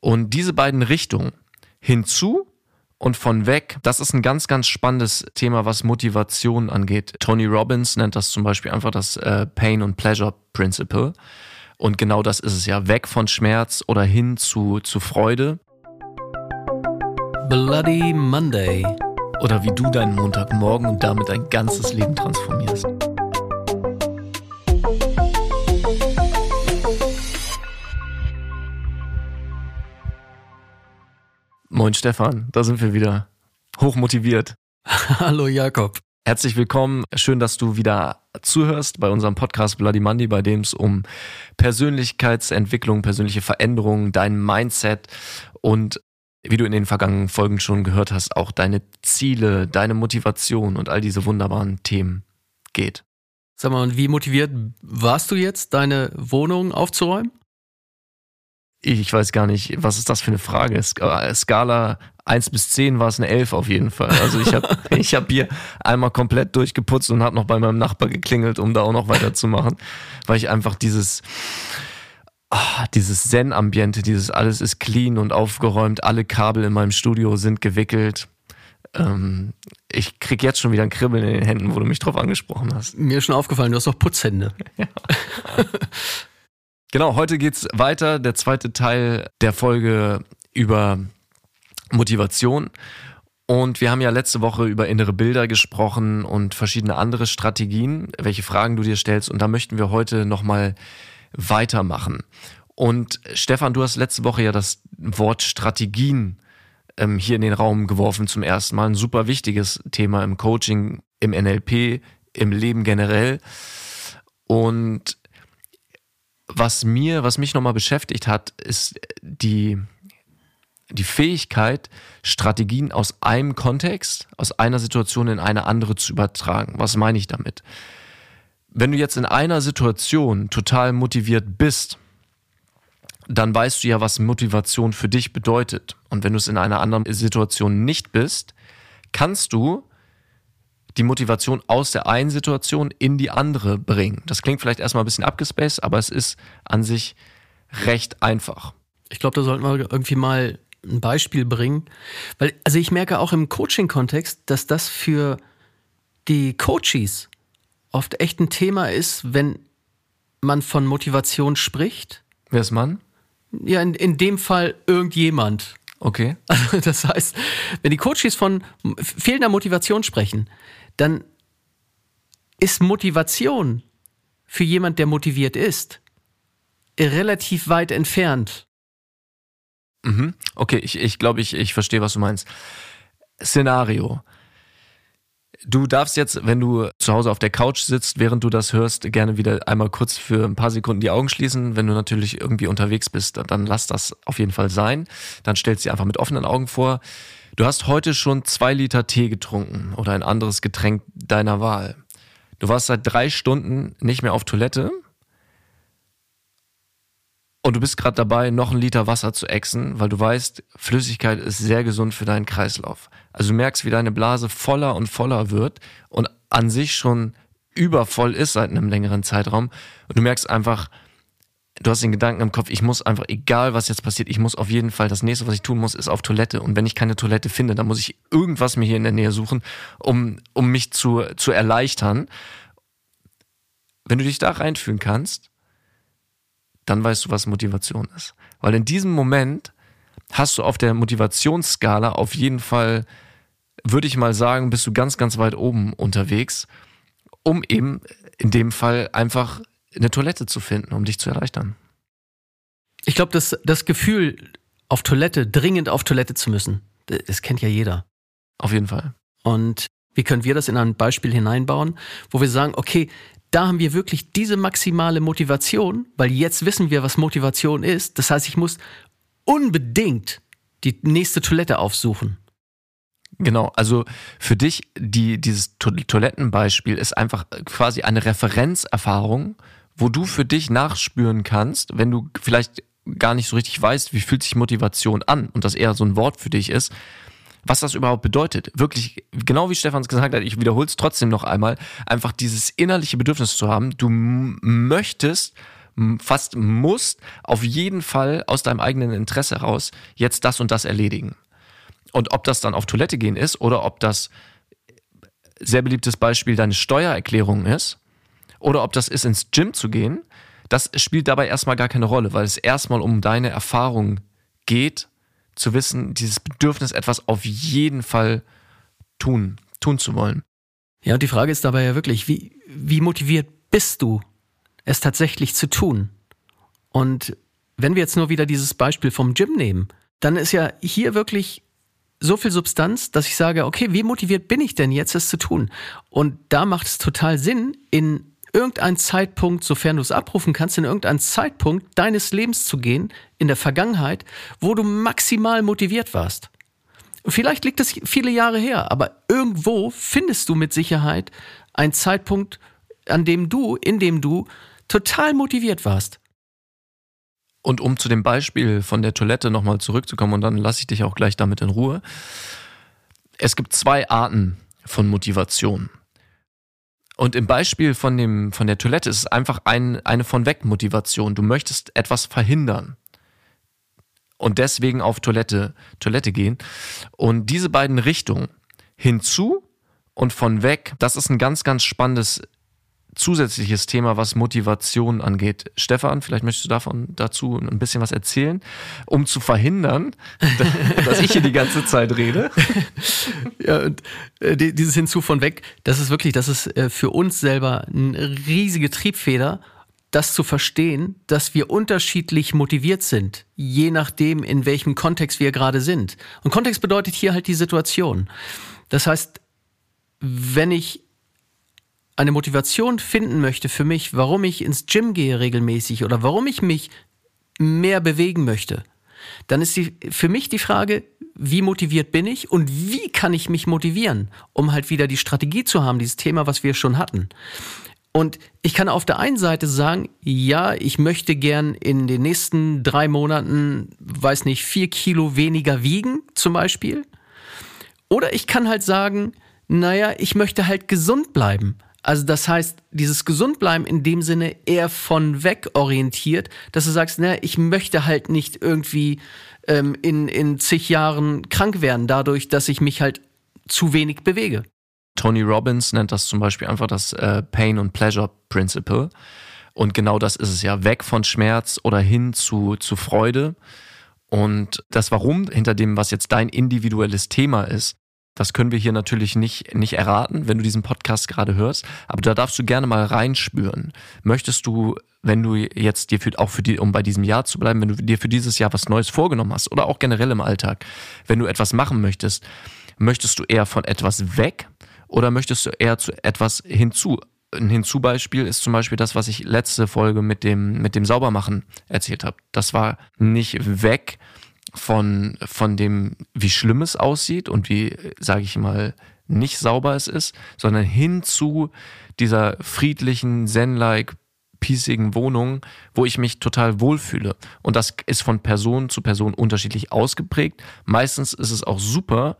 Und diese beiden Richtungen hinzu und von weg, das ist ein ganz, ganz spannendes Thema, was Motivation angeht. Tony Robbins nennt das zum Beispiel einfach das äh, Pain und Pleasure Principle. Und genau das ist es ja. Weg von Schmerz oder hin zu, zu Freude. Bloody Monday. Oder wie du deinen Montagmorgen und damit dein ganzes Leben transformierst. Moin Stefan, da sind wir wieder. Hochmotiviert. Hallo Jakob. Herzlich willkommen. Schön, dass du wieder zuhörst bei unserem Podcast Bloody Monday, bei dem es um Persönlichkeitsentwicklung, persönliche Veränderungen, dein Mindset und wie du in den vergangenen Folgen schon gehört hast, auch deine Ziele, deine Motivation und all diese wunderbaren Themen geht. Sag mal, und wie motiviert warst du jetzt, deine Wohnung aufzuräumen? Ich weiß gar nicht, was ist das für eine Frage? Äh, Skala 1 bis 10 war es eine 11 auf jeden Fall. Also ich habe ich hab hier einmal komplett durchgeputzt und habe noch bei meinem Nachbar geklingelt, um da auch noch weiterzumachen, weil ich einfach dieses oh, dieses Zen-Ambiente, dieses alles ist clean und aufgeräumt, alle Kabel in meinem Studio sind gewickelt. Ähm, ich krieg jetzt schon wieder ein Kribbeln in den Händen, wo du mich drauf angesprochen hast. Mir ist schon aufgefallen, du hast doch Putzhände. Ja. Genau, heute geht's weiter. Der zweite Teil der Folge über Motivation. Und wir haben ja letzte Woche über innere Bilder gesprochen und verschiedene andere Strategien, welche Fragen du dir stellst. Und da möchten wir heute nochmal weitermachen. Und Stefan, du hast letzte Woche ja das Wort Strategien ähm, hier in den Raum geworfen zum ersten Mal. Ein super wichtiges Thema im Coaching, im NLP, im Leben generell. Und was mir, was mich nochmal beschäftigt hat, ist die, die Fähigkeit, Strategien aus einem Kontext, aus einer Situation in eine andere zu übertragen. Was meine ich damit? Wenn du jetzt in einer Situation total motiviert bist, dann weißt du ja, was Motivation für dich bedeutet. Und wenn du es in einer anderen Situation nicht bist, kannst du die Motivation aus der einen Situation in die andere bringen. Das klingt vielleicht erstmal ein bisschen abgespaced, aber es ist an sich recht einfach. Ich glaube, da sollten wir irgendwie mal ein Beispiel bringen. Weil, also ich merke auch im Coaching-Kontext, dass das für die Coaches oft echt ein Thema ist, wenn man von Motivation spricht. Wer ist man? Ja, in, in dem Fall irgendjemand. Okay. Also das heißt, wenn die Coaches von fehlender Motivation sprechen, dann ist Motivation für jemand, der motiviert ist, relativ weit entfernt. Mhm. Okay, ich, ich glaube, ich, ich verstehe, was du meinst. Szenario. Du darfst jetzt, wenn du zu Hause auf der Couch sitzt, während du das hörst, gerne wieder einmal kurz für ein paar Sekunden die Augen schließen. Wenn du natürlich irgendwie unterwegs bist, dann lass das auf jeden Fall sein. Dann stellst du dir einfach mit offenen Augen vor. Du hast heute schon zwei Liter Tee getrunken oder ein anderes Getränk deiner Wahl. Du warst seit drei Stunden nicht mehr auf Toilette und du bist gerade dabei, noch einen Liter Wasser zu exen, weil du weißt, Flüssigkeit ist sehr gesund für deinen Kreislauf. Also du merkst, wie deine Blase voller und voller wird und an sich schon übervoll ist seit einem längeren Zeitraum. Und du merkst einfach, du hast den Gedanken im Kopf, ich muss einfach, egal was jetzt passiert, ich muss auf jeden Fall, das nächste, was ich tun muss, ist auf Toilette. Und wenn ich keine Toilette finde, dann muss ich irgendwas mir hier in der Nähe suchen, um, um mich zu, zu erleichtern. Wenn du dich da reinfühlen kannst, dann weißt du, was Motivation ist. Weil in diesem Moment hast du auf der Motivationsskala auf jeden Fall, würde ich mal sagen, bist du ganz, ganz weit oben unterwegs, um eben in dem Fall einfach eine Toilette zu finden, um dich zu erleichtern. Ich glaube, das, das Gefühl, auf Toilette, dringend auf Toilette zu müssen, das kennt ja jeder. Auf jeden Fall. Und wie können wir das in ein Beispiel hineinbauen, wo wir sagen, okay, da haben wir wirklich diese maximale Motivation, weil jetzt wissen wir, was Motivation ist. Das heißt, ich muss unbedingt die nächste Toilette aufsuchen. Genau, also für dich, die, dieses Toilettenbeispiel ist einfach quasi eine Referenzerfahrung, wo du für dich nachspüren kannst, wenn du vielleicht gar nicht so richtig weißt, wie fühlt sich Motivation an und das eher so ein Wort für dich ist, was das überhaupt bedeutet. Wirklich, genau wie Stefan es gesagt hat, ich wiederhole es trotzdem noch einmal, einfach dieses innerliche Bedürfnis zu haben, du möchtest fast musst auf jeden Fall aus deinem eigenen Interesse heraus jetzt das und das erledigen. Und ob das dann auf Toilette gehen ist oder ob das sehr beliebtes Beispiel deine Steuererklärung ist oder ob das ist ins Gym zu gehen, das spielt dabei erstmal gar keine Rolle, weil es erstmal um deine Erfahrung geht, zu wissen, dieses Bedürfnis etwas auf jeden Fall tun, tun zu wollen. Ja, und die Frage ist dabei ja wirklich, wie, wie motiviert bist du, es tatsächlich zu tun? Und wenn wir jetzt nur wieder dieses Beispiel vom Gym nehmen, dann ist ja hier wirklich so viel Substanz, dass ich sage, okay, wie motiviert bin ich denn jetzt, es zu tun? Und da macht es total Sinn, in irgendeinen Zeitpunkt, sofern du es abrufen kannst, in irgendeinen Zeitpunkt deines Lebens zu gehen, in der Vergangenheit, wo du maximal motiviert warst. Vielleicht liegt es viele Jahre her, aber irgendwo findest du mit Sicherheit einen Zeitpunkt, an dem du, in dem du total motiviert warst. Und um zu dem Beispiel von der Toilette nochmal zurückzukommen, und dann lasse ich dich auch gleich damit in Ruhe. Es gibt zwei Arten von Motivation. Und im Beispiel von, dem, von der Toilette ist es einfach ein, eine von weg Motivation. Du möchtest etwas verhindern und deswegen auf Toilette, Toilette gehen. Und diese beiden Richtungen, hinzu und von weg, das ist ein ganz, ganz spannendes zusätzliches Thema, was Motivation angeht. Stefan, vielleicht möchtest du davon dazu ein bisschen was erzählen, um zu verhindern, dass ich hier die ganze Zeit rede. Ja, und äh, dieses Hinzu von weg, das ist wirklich, das ist äh, für uns selber eine riesige Triebfeder das zu verstehen, dass wir unterschiedlich motiviert sind, je nachdem, in welchem Kontext wir gerade sind. Und Kontext bedeutet hier halt die Situation. Das heißt, wenn ich eine Motivation finden möchte für mich, warum ich ins Gym gehe regelmäßig oder warum ich mich mehr bewegen möchte, dann ist die, für mich die Frage, wie motiviert bin ich und wie kann ich mich motivieren, um halt wieder die Strategie zu haben, dieses Thema, was wir schon hatten. Und ich kann auf der einen Seite sagen, ja, ich möchte gern in den nächsten drei Monaten, weiß nicht, vier Kilo weniger wiegen, zum Beispiel. Oder ich kann halt sagen, naja, ich möchte halt gesund bleiben. Also das heißt, dieses Gesundbleiben in dem Sinne eher von weg orientiert, dass du sagst, na, ich möchte halt nicht irgendwie ähm, in, in zig Jahren krank werden, dadurch, dass ich mich halt zu wenig bewege. Tony Robbins nennt das zum Beispiel einfach das äh, Pain und Pleasure Principle. Und genau das ist es ja. Weg von Schmerz oder hin zu, zu Freude. Und das Warum hinter dem, was jetzt dein individuelles Thema ist, das können wir hier natürlich nicht, nicht erraten, wenn du diesen Podcast gerade hörst. Aber da darfst du gerne mal reinspüren. Möchtest du, wenn du jetzt dir für, auch für die, um bei diesem Jahr zu bleiben, wenn du dir für dieses Jahr was Neues vorgenommen hast oder auch generell im Alltag, wenn du etwas machen möchtest, möchtest du eher von etwas weg oder möchtest du eher zu etwas hinzu? Ein Hinzubeispiel ist zum Beispiel das, was ich letzte Folge mit dem, mit dem Saubermachen erzählt habe. Das war nicht weg von, von dem, wie schlimm es aussieht und wie, sage ich mal, nicht sauber es ist, sondern hin zu dieser friedlichen, zen-like, piesigen Wohnung, wo ich mich total wohlfühle. Und das ist von Person zu Person unterschiedlich ausgeprägt. Meistens ist es auch super,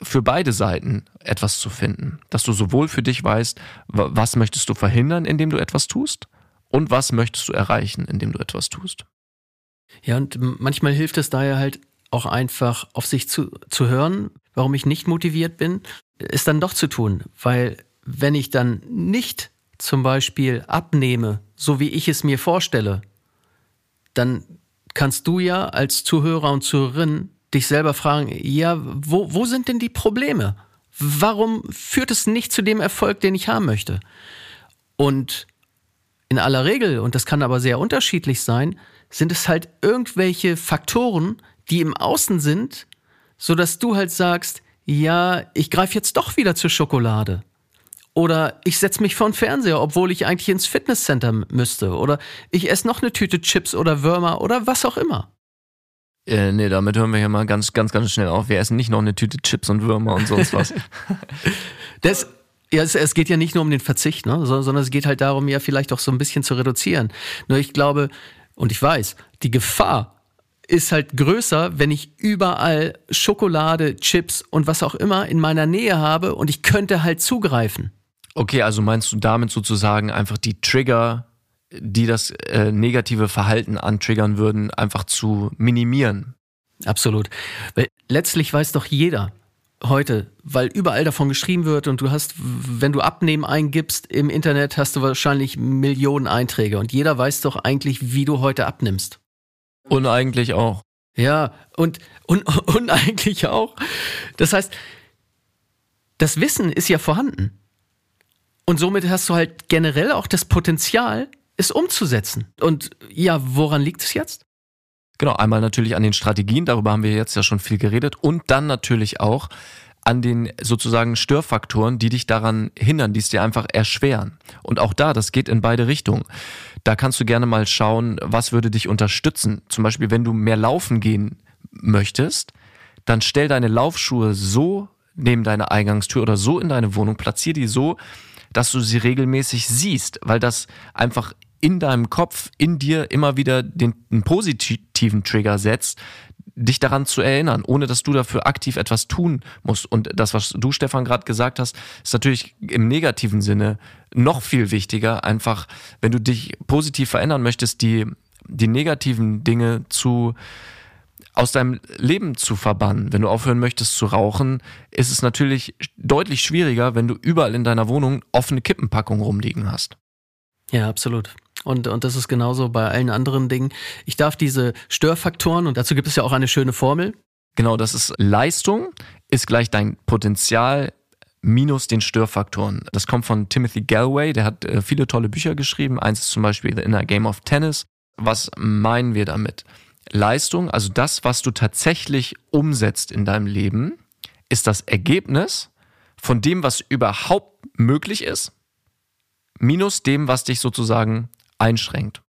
für beide Seiten etwas zu finden. Dass du sowohl für dich weißt, was möchtest du verhindern, indem du etwas tust, und was möchtest du erreichen, indem du etwas tust. Ja, und manchmal hilft es daher halt auch einfach auf sich zu, zu hören, warum ich nicht motiviert bin, es dann doch zu tun. Weil wenn ich dann nicht zum Beispiel abnehme, so wie ich es mir vorstelle, dann kannst du ja als Zuhörer und Zuhörerin dich selber fragen, ja, wo, wo sind denn die Probleme? Warum führt es nicht zu dem Erfolg, den ich haben möchte? Und in aller Regel, und das kann aber sehr unterschiedlich sein, sind es halt irgendwelche Faktoren, die im Außen sind, sodass du halt sagst, ja, ich greife jetzt doch wieder zur Schokolade. Oder ich setze mich vor den Fernseher, obwohl ich eigentlich ins Fitnesscenter müsste. Oder ich esse noch eine Tüte Chips oder Würmer oder was auch immer. Äh, nee, damit hören wir hier mal ganz, ganz, ganz schnell auf. Wir essen nicht noch eine Tüte Chips und Würmer und sonst was. das, ja, es, es, geht ja nicht nur um den Verzicht, ne, sondern es geht halt darum, ja vielleicht auch so ein bisschen zu reduzieren. Nur ich glaube und ich weiß, die Gefahr ist halt größer, wenn ich überall Schokolade, Chips und was auch immer in meiner Nähe habe und ich könnte halt zugreifen. Okay, also meinst du damit sozusagen einfach die Trigger die das äh, negative Verhalten antriggern würden, einfach zu minimieren. Absolut. Weil letztlich weiß doch jeder heute, weil überall davon geschrieben wird und du hast, wenn du Abnehmen eingibst im Internet, hast du wahrscheinlich Millionen Einträge und jeder weiß doch eigentlich, wie du heute abnimmst. Und eigentlich auch. Ja, und, und, und eigentlich auch. Das heißt, das Wissen ist ja vorhanden. Und somit hast du halt generell auch das Potenzial, es umzusetzen. Und ja, woran liegt es jetzt? Genau, einmal natürlich an den Strategien, darüber haben wir jetzt ja schon viel geredet. Und dann natürlich auch an den sozusagen Störfaktoren, die dich daran hindern, die es dir einfach erschweren. Und auch da, das geht in beide Richtungen. Da kannst du gerne mal schauen, was würde dich unterstützen. Zum Beispiel, wenn du mehr laufen gehen möchtest, dann stell deine Laufschuhe so neben deine Eingangstür oder so in deine Wohnung, platzier die so, dass du sie regelmäßig siehst, weil das einfach in deinem Kopf, in dir immer wieder den, den positiven Trigger setzt, dich daran zu erinnern, ohne dass du dafür aktiv etwas tun musst. Und das, was du, Stefan, gerade gesagt hast, ist natürlich im negativen Sinne noch viel wichtiger. Einfach, wenn du dich positiv verändern möchtest, die, die negativen Dinge zu aus deinem Leben zu verbannen. Wenn du aufhören möchtest zu rauchen, ist es natürlich deutlich schwieriger, wenn du überall in deiner Wohnung offene Kippenpackungen rumliegen hast. Ja, absolut. Und, und das ist genauso bei allen anderen Dingen. Ich darf diese Störfaktoren, und dazu gibt es ja auch eine schöne Formel. Genau, das ist Leistung, ist gleich dein Potenzial minus den Störfaktoren. Das kommt von Timothy Galway, der hat äh, viele tolle Bücher geschrieben. Eins ist zum Beispiel The Inner Game of Tennis. Was meinen wir damit? Leistung, also das, was du tatsächlich umsetzt in deinem Leben, ist das Ergebnis von dem, was überhaupt möglich ist, minus dem, was dich sozusagen einschränkt.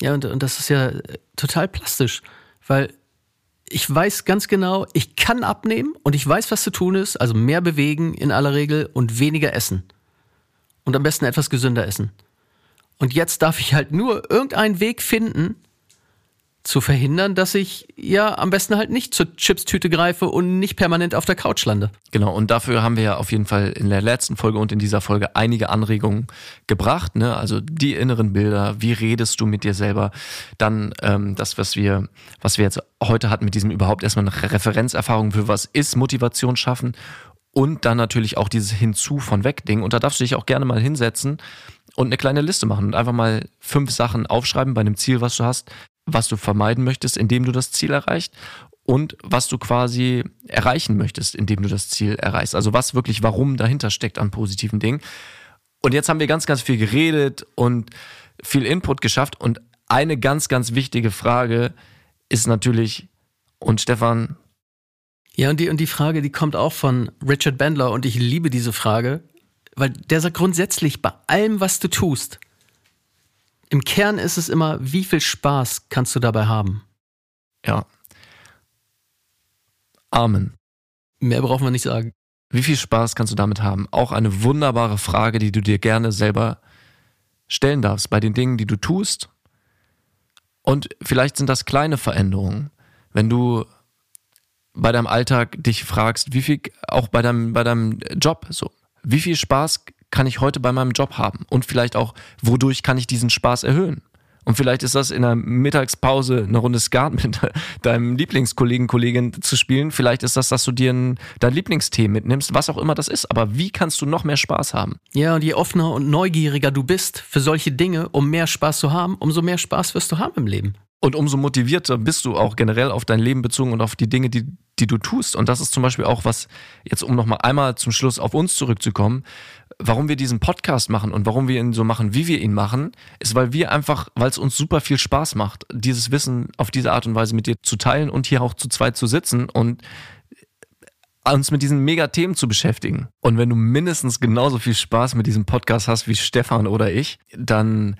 Ja, und, und das ist ja äh, total plastisch, weil ich weiß ganz genau, ich kann abnehmen und ich weiß, was zu tun ist, also mehr bewegen in aller Regel und weniger essen. Und am besten etwas gesünder essen. Und jetzt darf ich halt nur irgendeinen Weg finden, zu verhindern, dass ich ja am besten halt nicht zur Chipstüte greife und nicht permanent auf der Couch lande. Genau, und dafür haben wir ja auf jeden Fall in der letzten Folge und in dieser Folge einige Anregungen gebracht. Ne? Also die inneren Bilder, wie redest du mit dir selber? Dann ähm, das, was wir, was wir jetzt heute hatten mit diesem überhaupt erstmal eine Referenzerfahrung für was ist Motivation schaffen und dann natürlich auch dieses Hinzu von weg Ding. Und da darfst du dich auch gerne mal hinsetzen und eine kleine Liste machen und einfach mal fünf Sachen aufschreiben bei einem Ziel, was du hast, was du vermeiden möchtest, indem du das Ziel erreicht und was du quasi erreichen möchtest, indem du das Ziel erreichst. Also was wirklich warum dahinter steckt an positiven Dingen. Und jetzt haben wir ganz, ganz viel geredet und viel Input geschafft. Und eine ganz, ganz wichtige Frage ist natürlich, und Stefan. Ja, und die, und die Frage, die kommt auch von Richard Bandler und ich liebe diese Frage, weil der sagt grundsätzlich, bei allem, was du tust, im Kern ist es immer, wie viel Spaß kannst du dabei haben? Ja. Amen. Mehr brauchen wir nicht sagen. Wie viel Spaß kannst du damit haben? Auch eine wunderbare Frage, die du dir gerne selber stellen darfst bei den Dingen, die du tust. Und vielleicht sind das kleine Veränderungen. Wenn du bei deinem Alltag dich fragst, wie viel, auch bei deinem, bei deinem Job, so, wie viel Spaß kann ich heute bei meinem Job haben? Und vielleicht auch, wodurch kann ich diesen Spaß erhöhen? Und vielleicht ist das in der Mittagspause eine Runde Skat mit deinem Lieblingskollegen, Kollegin zu spielen. Vielleicht ist das, dass du dir ein, dein Lieblingstee mitnimmst, was auch immer das ist. Aber wie kannst du noch mehr Spaß haben? Ja, und je offener und neugieriger du bist für solche Dinge, um mehr Spaß zu haben, umso mehr Spaß wirst du haben im Leben. Und umso motivierter bist du auch generell auf dein Leben bezogen und auf die Dinge, die, die du tust. Und das ist zum Beispiel auch was, jetzt um nochmal einmal zum Schluss auf uns zurückzukommen, warum wir diesen Podcast machen und warum wir ihn so machen, wie wir ihn machen, ist, weil wir einfach, weil es uns super viel Spaß macht, dieses Wissen auf diese Art und Weise mit dir zu teilen und hier auch zu zweit zu sitzen und uns mit diesen Mega-Themen zu beschäftigen. Und wenn du mindestens genauso viel Spaß mit diesem Podcast hast wie Stefan oder ich, dann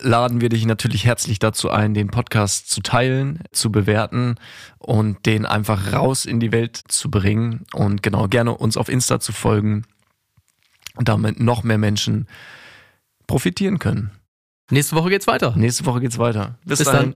laden wir dich natürlich herzlich dazu ein, den Podcast zu teilen, zu bewerten und den einfach raus in die Welt zu bringen und genau gerne uns auf Insta zu folgen und damit noch mehr Menschen profitieren können. Nächste Woche geht's weiter. Nächste Woche geht's weiter. Bis, Bis dann.